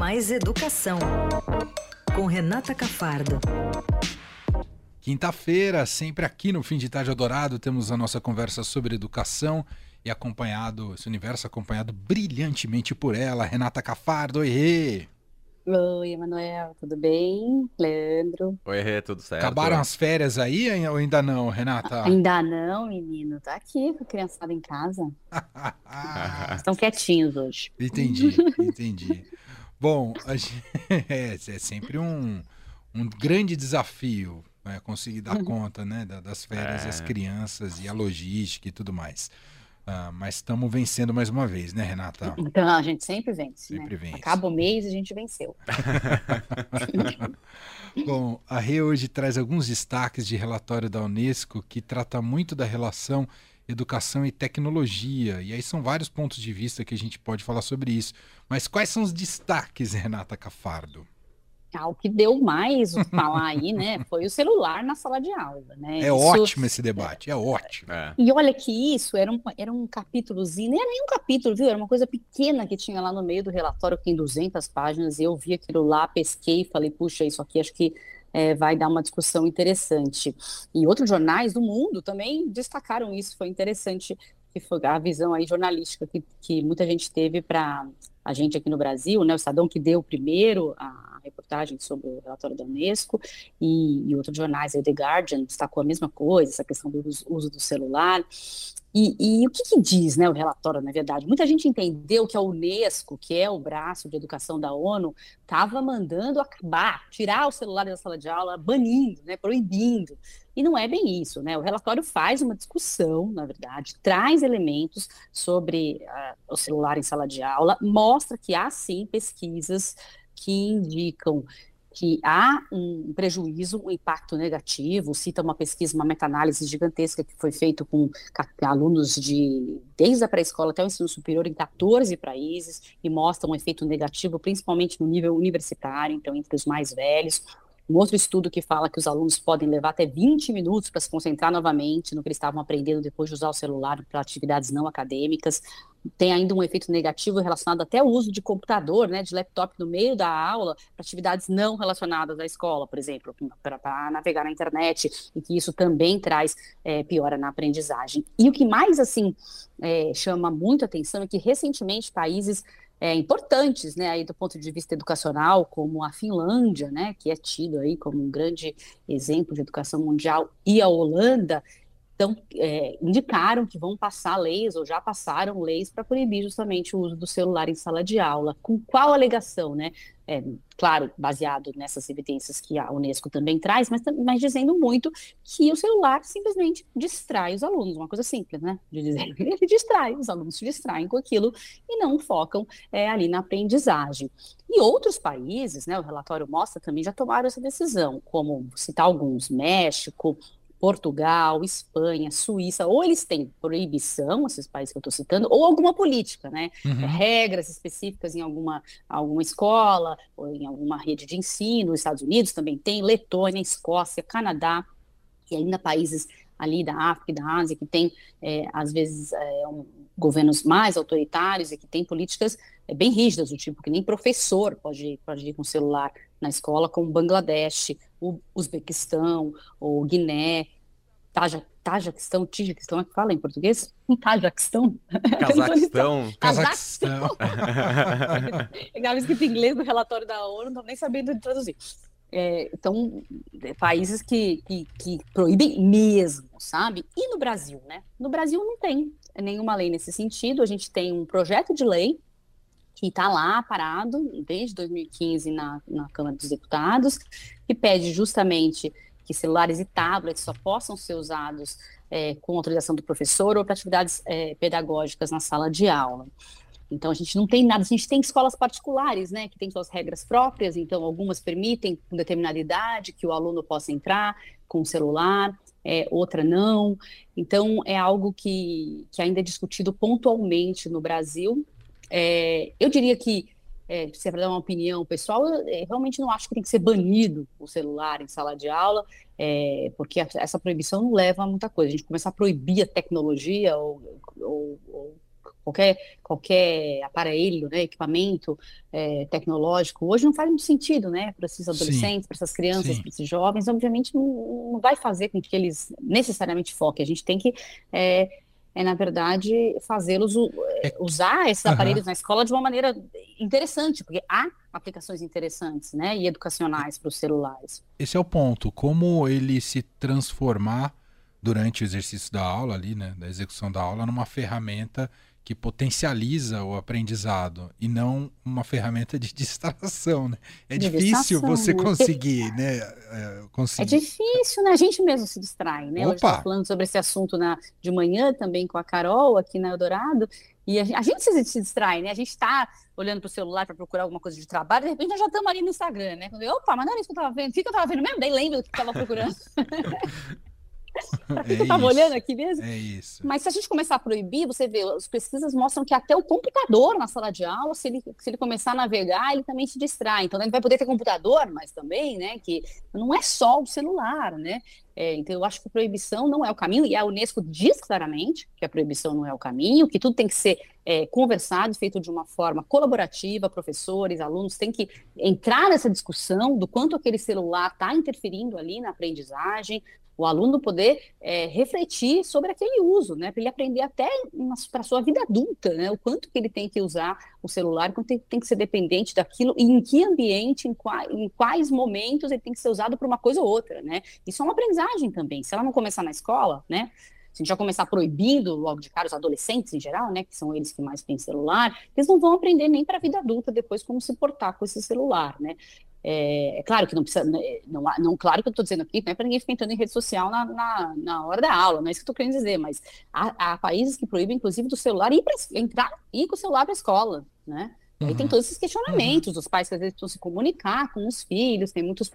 Mais Educação, com Renata Cafardo. Quinta-feira, sempre aqui no Fim de Tarde Adorado, temos a nossa conversa sobre educação e acompanhado, esse universo acompanhado brilhantemente por ela, Renata Cafardo. Oi, Oi, Emanuel, tudo bem? Leandro? Oi, Rê, tudo certo? Acabaram as férias aí ou ainda não, Renata? Ainda não, menino. Tá aqui com a criançada em casa. Estão quietinhos hoje. Entendi, entendi. Bom, gente, é, é, sempre um, um grande desafio né, conseguir dar conta né, das férias, é. as crianças e a logística e tudo mais. Uh, mas estamos vencendo mais uma vez, né, Renata? Então, a gente sempre vence. Sempre né? vence. Acaba o mês e a gente venceu. Bom, a Rê hoje traz alguns destaques de relatório da Unesco que trata muito da relação educação e tecnologia. E aí são vários pontos de vista que a gente pode falar sobre isso. Mas quais são os destaques, Renata Cafardo? Ah, o que deu mais o falar aí, né, foi o celular na sala de aula, né? É isso... ótimo esse debate, é ótimo. É. E olha que isso era um, era um capítulozinho, nem era nem um capítulo, viu? Era uma coisa pequena que tinha lá no meio do relatório, que tem 200 páginas, e eu vi aquilo lá, pesquei e falei, puxa, isso aqui acho que é, vai dar uma discussão interessante. E outros jornais do mundo também destacaram isso, foi interessante, que foi a visão aí jornalística que, que muita gente teve para a gente aqui no Brasil, né, o Estadão que deu primeiro a reportagem sobre o relatório da Unesco, e, e outros jornais, o The Guardian, destacou a mesma coisa, essa questão do uso do celular. E, e, o que, que, diz né, o relatório, na verdade? Muita gente entendeu que a Unesco, que é o braço de educação da ONU, estava mandando acabar, tirar o celular da sala de aula, banindo, né, proibindo. E não é bem isso, né? O relatório faz uma discussão, na verdade, traz elementos sobre uh, o celular em sala de aula, mostra que há sim pesquisas que indicam que há um prejuízo, um impacto negativo, cita uma pesquisa, uma meta-análise gigantesca que foi feita com alunos de desde a pré-escola até o ensino superior em 14 países e mostra um efeito negativo, principalmente no nível universitário, então entre os mais velhos, um outro estudo que fala que os alunos podem levar até 20 minutos para se concentrar novamente no que eles estavam aprendendo depois de usar o celular para atividades não acadêmicas. Tem ainda um efeito negativo relacionado até ao uso de computador, né, de laptop no meio da aula, para atividades não relacionadas à escola, por exemplo, para navegar na internet, e que isso também traz é, piora na aprendizagem. E o que mais, assim, é, chama muito atenção é que, recentemente, países é, importantes, né, aí do ponto de vista educacional, como a Finlândia, né, que é tido aí como um grande exemplo de educação mundial, e a Holanda, então, é, indicaram que vão passar leis, ou já passaram leis, para proibir justamente o uso do celular em sala de aula. Com qual alegação, né? É, claro, baseado nessas evidências que a Unesco também traz, mas, mas dizendo muito que o celular simplesmente distrai os alunos, uma coisa simples, né? De dizer, ele distrai, os alunos se distraem com aquilo e não focam é, ali na aprendizagem. E outros países, né, o relatório mostra também, já tomaram essa decisão, como citar alguns, México, Portugal, Espanha, Suíça, ou eles têm proibição, esses países que eu estou citando, ou alguma política, né? Uhum. Regras específicas em alguma, alguma escola, ou em alguma rede de ensino. Os Estados Unidos também tem, Letônia, Escócia, Canadá, e ainda países ali da África e da Ásia que tem, é, às vezes, é, um, governos mais autoritários e que tem políticas é, bem rígidas, do tipo que nem professor pode, pode ir com celular na escola, como Bangladesh, o Uzbequistão, ou Guiné, Taja, Tajaquistão, Tijaquistão, é que fala em português? Tajaquistão? Cazaquistão. Cazaquistão. Estava escrito em inglês no relatório da ONU, não estou nem sabendo traduzir. É, então, países que, que, que, proíbem mesmo, sabe? E no Brasil, né? No Brasil não tem nenhuma lei nesse sentido. A gente tem um projeto de lei que está lá parado desde 2015 na, na Câmara dos Deputados, que pede justamente que celulares e tablets só possam ser usados é, com autorização do professor ou para atividades é, pedagógicas na sala de aula. Então, a gente não tem nada, a gente tem escolas particulares, né, que têm suas regras próprias, então algumas permitem, com determinada idade, que o aluno possa entrar com o celular, é, outra não. Então, é algo que, que ainda é discutido pontualmente no Brasil, é, eu diria que, é, se é para dar uma opinião pessoal, eu é, realmente não acho que tem que ser banido o celular em sala de aula, é, porque essa proibição não leva a muita coisa. A gente começar a proibir a tecnologia ou, ou, ou qualquer, qualquer aparelho, né, equipamento é, tecnológico, hoje não faz muito sentido, né, para esses adolescentes, para essas crianças, para esses jovens, obviamente não, não, vai fazer com que eles necessariamente foquem. A gente tem que é, é na verdade, fazê-los é, usar esses aparelhos uhum. na escola de uma maneira interessante, porque há aplicações interessantes, né, e educacionais para os celulares. Esse é o ponto, como ele se transformar durante o exercício da aula ali, né, da execução da aula, numa ferramenta que potencializa o aprendizado e não uma ferramenta de distração, né? É de difícil você né? conseguir, né? É, conseguir. É difícil, né? A gente mesmo se distrai, né? Opa. Hoje falando sobre esse assunto na, de manhã também com a Carol aqui na Eldorado e a, a gente se, se, distrai, né? A gente está olhando para o celular para procurar alguma coisa de trabalho, de repente nós já estamos ali no Instagram, né? Quando eu, opa, mas não era isso que eu estava vendo, o que eu estava vendo mesmo? Daí lembro do que estava procurando. É Estava olhando aqui mesmo? É isso. Mas se a gente começar a proibir, você vê, as pesquisas mostram que até o computador na sala de aula, se ele, se ele começar a navegar, ele também se distrai. Então, ele vai poder ter computador, mas também, né, que não é só o celular, né? É, então, eu acho que a proibição não é o caminho, e a Unesco diz claramente que a proibição não é o caminho, que tudo tem que ser é, conversado, feito de uma forma colaborativa, professores, alunos têm que entrar nessa discussão do quanto aquele celular está interferindo ali na aprendizagem, o aluno poder é, refletir sobre aquele uso, né, para ele aprender até para a sua vida adulta, né, o quanto que ele tem que usar o celular, quanto tem, tem que ser dependente daquilo, e em que ambiente, em, qua, em quais momentos ele tem que ser usado para uma coisa ou outra, né, isso é uma aprendizagem também, se ela não começar na escola, né, se a gente já começar proibindo logo de cara os adolescentes em geral, né, que são eles que mais têm celular, eles não vão aprender nem para a vida adulta depois como se portar com esse celular, né? É, é, claro que não precisa, né, não, não claro que eu estou dizendo aqui, não é para ninguém ficar entrando em rede social na, na, na, hora da aula, não é isso que eu estou querendo dizer, mas há, há, países que proíbem, inclusive, do celular ir pra, entrar ir com o celular para a escola, né? Uhum. Aí tem uhum. todos esses questionamentos uhum. dos pais que às vezes precisam se comunicar com os filhos, tem muitos,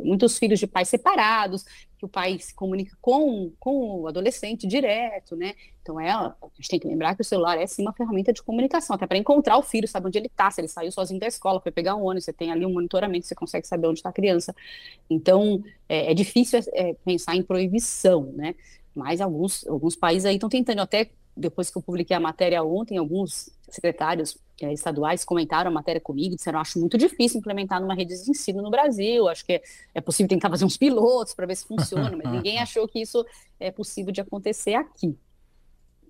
muitos filhos de pais separados, que o pai se comunica com, com o adolescente direto, né? Então é, a gente tem que lembrar que o celular é sim uma ferramenta de comunicação, até para encontrar o filho, sabe onde ele está, se ele saiu sozinho da escola, foi pegar um ônibus, você tem ali um monitoramento, você consegue saber onde está a criança. Então é, é difícil é, pensar em proibição, né? Mas alguns, alguns países aí estão tentando, até depois que eu publiquei a matéria ontem, alguns secretários é, estaduais comentaram a matéria comigo, disseram, acho muito difícil implementar numa rede de ensino no Brasil, acho que é, é possível tentar fazer uns pilotos para ver se funciona, mas ninguém achou que isso é possível de acontecer aqui.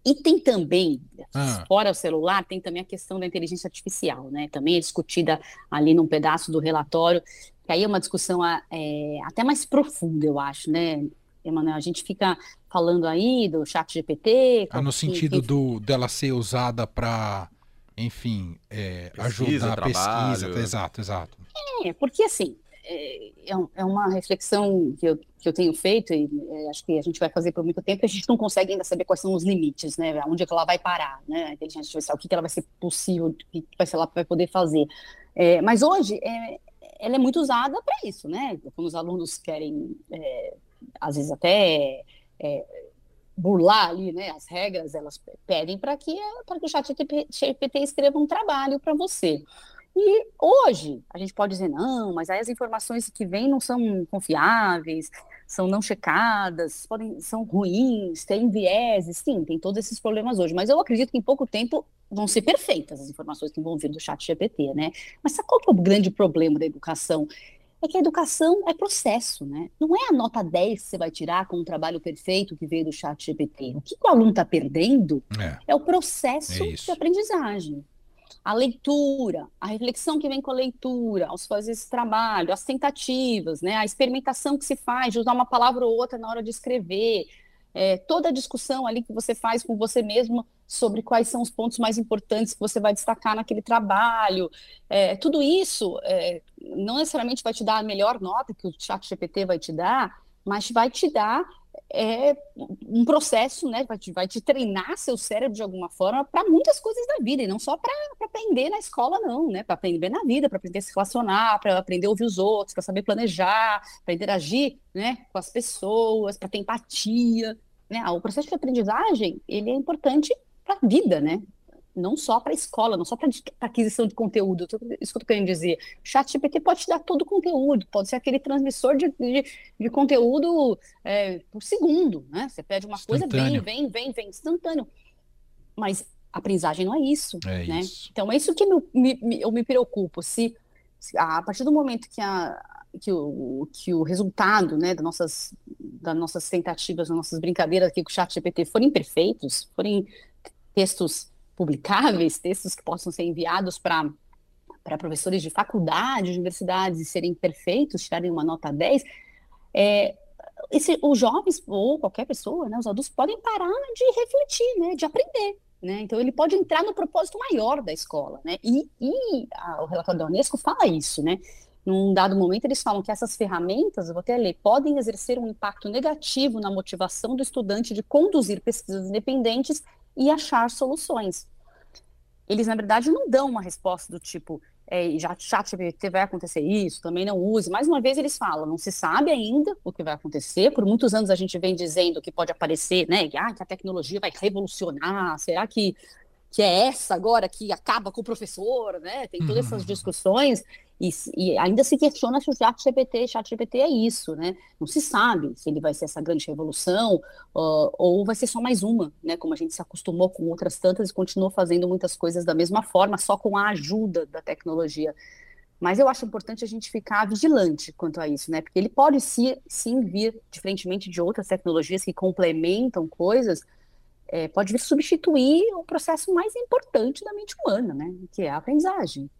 E tem também, ah. fora o celular, tem também a questão da inteligência artificial, né? Também é discutida ali num pedaço do relatório, que aí é uma discussão é, até mais profunda, eu acho, né? Emanuel, a gente fica falando aí do chat GPT. Ah, no sentido que... do, dela ser usada para enfim, é, pesquisa, ajudar a pesquisa. Exato, exato. É, porque assim, é, é, é uma reflexão que eu, que eu tenho feito e é, acho que a gente vai fazer por muito tempo, a gente não consegue ainda saber quais são os limites, né? Onde é que ela vai parar, né? A inteligência artificial, o que, que ela vai ser possível, o que vai ser ela vai poder fazer. É, mas hoje, é, ela é muito usada para isso, né? Quando os alunos querem, é, às vezes até é, burlar ali, né, as regras, elas pedem para que, para que o chat GPT escreva um trabalho para você. E hoje, a gente pode dizer, não, mas aí as informações que vêm não são confiáveis, são não checadas, podem, são ruins, tem vieses, sim, tem todos esses problemas hoje. Mas eu acredito que em pouco tempo vão ser perfeitas as informações que vão vir do chat GPT, né? Mas sabe qual que é o grande problema da educação? É que a educação é processo, né? Não é a nota 10 que você vai tirar com um trabalho perfeito que veio do chat GPT. O que o aluno está perdendo é. é. o processo é de aprendizagem. A leitura, a reflexão que vem com a leitura, ao fazer esse trabalho, as tentativas, né? a experimentação que se faz de usar uma palavra ou outra na hora de escrever, é, toda a discussão ali que você faz com você mesmo sobre quais são os pontos mais importantes que você vai destacar naquele trabalho. É, tudo isso é, não necessariamente vai te dar a melhor nota que o chat GPT vai te dar, mas vai te dar é, um processo, né? Vai te, vai te treinar seu cérebro de alguma forma para muitas coisas da vida, e não só para aprender na escola, não, né? Para aprender na vida, para aprender a se relacionar, para aprender a ouvir os outros, para saber planejar, para interagir né, com as pessoas, para ter empatia. Né? O processo de aprendizagem ele é importante para a vida, né? Não só para a escola, não só para aquisição de conteúdo. Isso que eu estou querendo dizer. O chat GPT pode te dar todo o conteúdo, pode ser aquele transmissor de, de, de conteúdo é, por segundo. Né? Você pede uma coisa, vem, vem, vem, vem, instantâneo. Mas aprendizagem não é isso, É né? isso. Então é isso que me- me- eu me preocupo. Se, se a partir do momento que, a, que, o, que o resultado né, das, nossas, das nossas tentativas, das nossas brincadeiras aqui com o chat GPT forem perfeitos, forem textos publicáveis, textos que possam ser enviados para para professores de faculdade, de universidades e serem perfeitos, tirarem uma nota 10, é, esse, os jovens ou qualquer pessoa, né, os adultos podem parar de refletir, né, de aprender. Né? Então ele pode entrar no propósito maior da escola, né? E, e a- o relatório da Unesco fala isso, né? Num dado momento eles falam que essas ferramentas, eu vou até ler, podem exercer um impacto negativo na motivação do estudante de conduzir pesquisas independentes e achar soluções. Eles na verdade não dão uma resposta do tipo é, já ChatGPT vai acontecer isso, também não use. Mais uma vez eles falam, não se sabe ainda o que vai acontecer. Por muitos anos a gente vem dizendo que pode aparecer, né, que, ah, que a tecnologia vai revolucionar. Será que que é essa agora que acaba com o professor, né? Tem todas essas discussões e, se- e ainda se questiona se o ChatGPT, ChatGPT é isso, né? Não se sabe se ele vai ser essa grande revolução ó, ou vai ser só mais uma, né? Como a gente se acostumou com outras tantas e continuou fazendo muitas coisas da mesma forma, só com a ajuda da tecnologia. Mas eu acho importante a gente ficar vigilante quanto a isso, né? Porque ele pode sim, sim vir, diferentemente de outras tecnologias que complementam coisas, é, pode vir substituir o processo mais importante da mente humana, né? Que é a aprendizagem,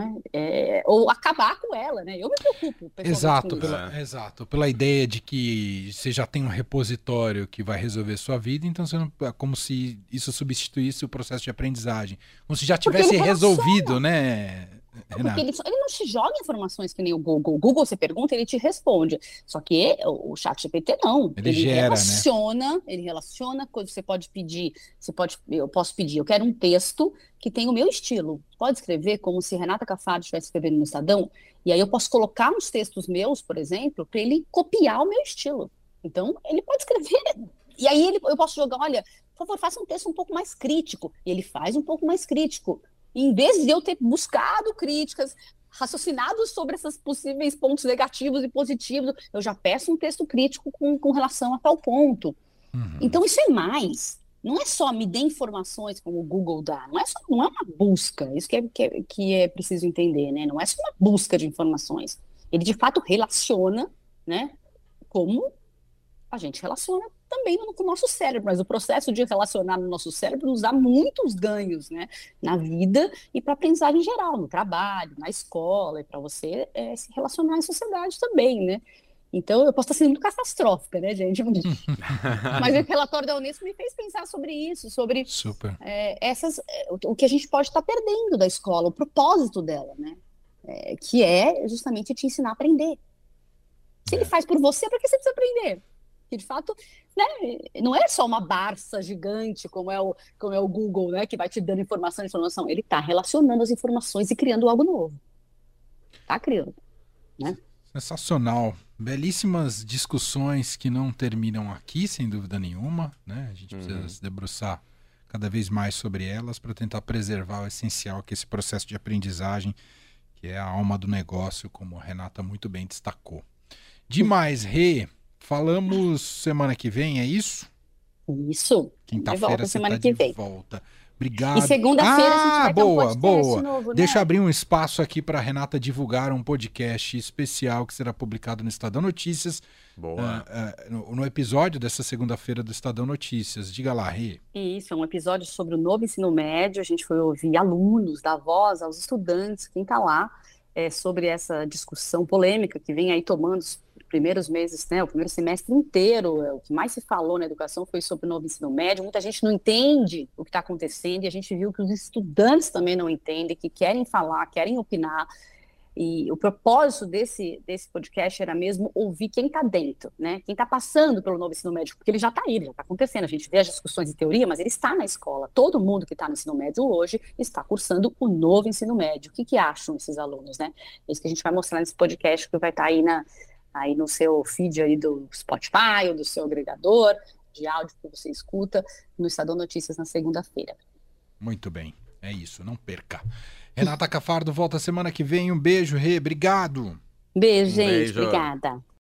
é? É, ou acabar com ela, né? Eu me preocupo. Exato, pela, exato. Pela ideia de que você já tem um repositório que vai resolver sua vida, então você não, é como se isso substituísse o processo de aprendizagem. Como se já tivesse ele resolvido, né, Porque Renato? ele, ele não te joga informações que nem o Google. O Google você pergunta, ele te responde. Só que o, chat GPT não. Ele gera, né? relaciona, ele relaciona coisas você pode pedir. Você pode, eu posso pedir, eu quero um texto que tenha o meu estilo. Pode escrever como se Renata Cafardo estivesse escrevendo no Estadão. E aí eu posso colocar uns textos meus, por exemplo, para ele copiar o meu estilo. Então, ele pode escrever. E aí ele, eu posso jogar, olha, por favor, faça um texto um pouco mais crítico. E ele faz um pouco mais crítico. Em vez de eu ter buscado críticas, raciocinado sobre esses possíveis pontos negativos e positivos, eu já peço um texto crítico com, com relação a tal ponto. Uhum. Então, isso é mais. Não é só me dê informações como o Google dá, não é, só, não é uma busca, isso que é, que, é, que é preciso entender, né? Não é só uma busca de informações. Ele, de fato, relaciona, né? Como a gente relaciona também no, com o nosso cérebro, mas o processo de relacionar no nosso cérebro nos dá muitos ganhos, né? Na vida e para aprendizagem em geral, no trabalho, na escola, e para você eh, se relacionar em sociedade também, né? Então, eu posso estar sendo muito catastrófica, né, gente? Mas o relatório da Unesco me fez pensar sobre isso, sobre é, essas, é, o- que a gente pode estar perdendo da escola, o propósito dela, né? É, que é justamente te ensinar a aprender. Se ele É. faz por você, para que você precisa aprender? Que de fato, né, não é só uma barça gigante como é o, como é o Google, né, que vai te dando informação, informação. Ele está relacionando as informações e criando algo novo. Tá criando. Sensacional. Belíssimas discussões que não terminam aqui, sem dúvida nenhuma. Né? A gente precisa Uhum. se debruçar cada vez mais sobre elas para tentar preservar o essencial, que é esse processo de aprendizagem, que é a alma do negócio, como a Renata muito bem destacou. Demais, Rê. Falamos semana que vem, é isso? Isso. Quinta-feira semana tá que de vem. volta. Obrigado. E segunda-feira a gente ah, vai ter um boa, boa. novo, né? Deixa eu abrir um espaço aqui para Renata divulgar um podcast especial que será publicado no Estadão Notícias, Boa. ah, ah, no, no episódio dessa segunda-feira do Estadão Notícias. Diga lá, Rê. Isso, é um episódio sobre o novo ensino médio. A gente foi ouvir alunos, dar voz aos estudantes, quem está lá, é, sobre essa discussão polêmica que vem aí tomando os primeiros meses, né, o primeiro semestre inteiro. é, o que mais se falou na educação foi sobre o novo ensino médio. Muita gente não entende o que está acontecendo e a gente viu que os estudantes também não entendem, que querem falar, querem opinar. E o propósito desse, desse podcast era mesmo ouvir quem está dentro, né? Quem está passando pelo novo ensino médio, porque ele já está aí, já está acontecendo. A gente vê as discussões de teoria, mas ele está na escola. Todo mundo que está no ensino médio hoje está cursando o novo ensino médio. O que, que acham esses alunos, né? É isso que a gente vai mostrar nesse podcast que vai estar aí, na, aí no seu feed aí do Spotify ou do seu agregador de áudio que você escuta no Estadão Notícias na segunda-feira. Muito bem, é isso, não perca. Renata Cafardo volta semana que vem. Um beijo, Rê. Obrigado. Beijo, gente. beijo. Obrigada.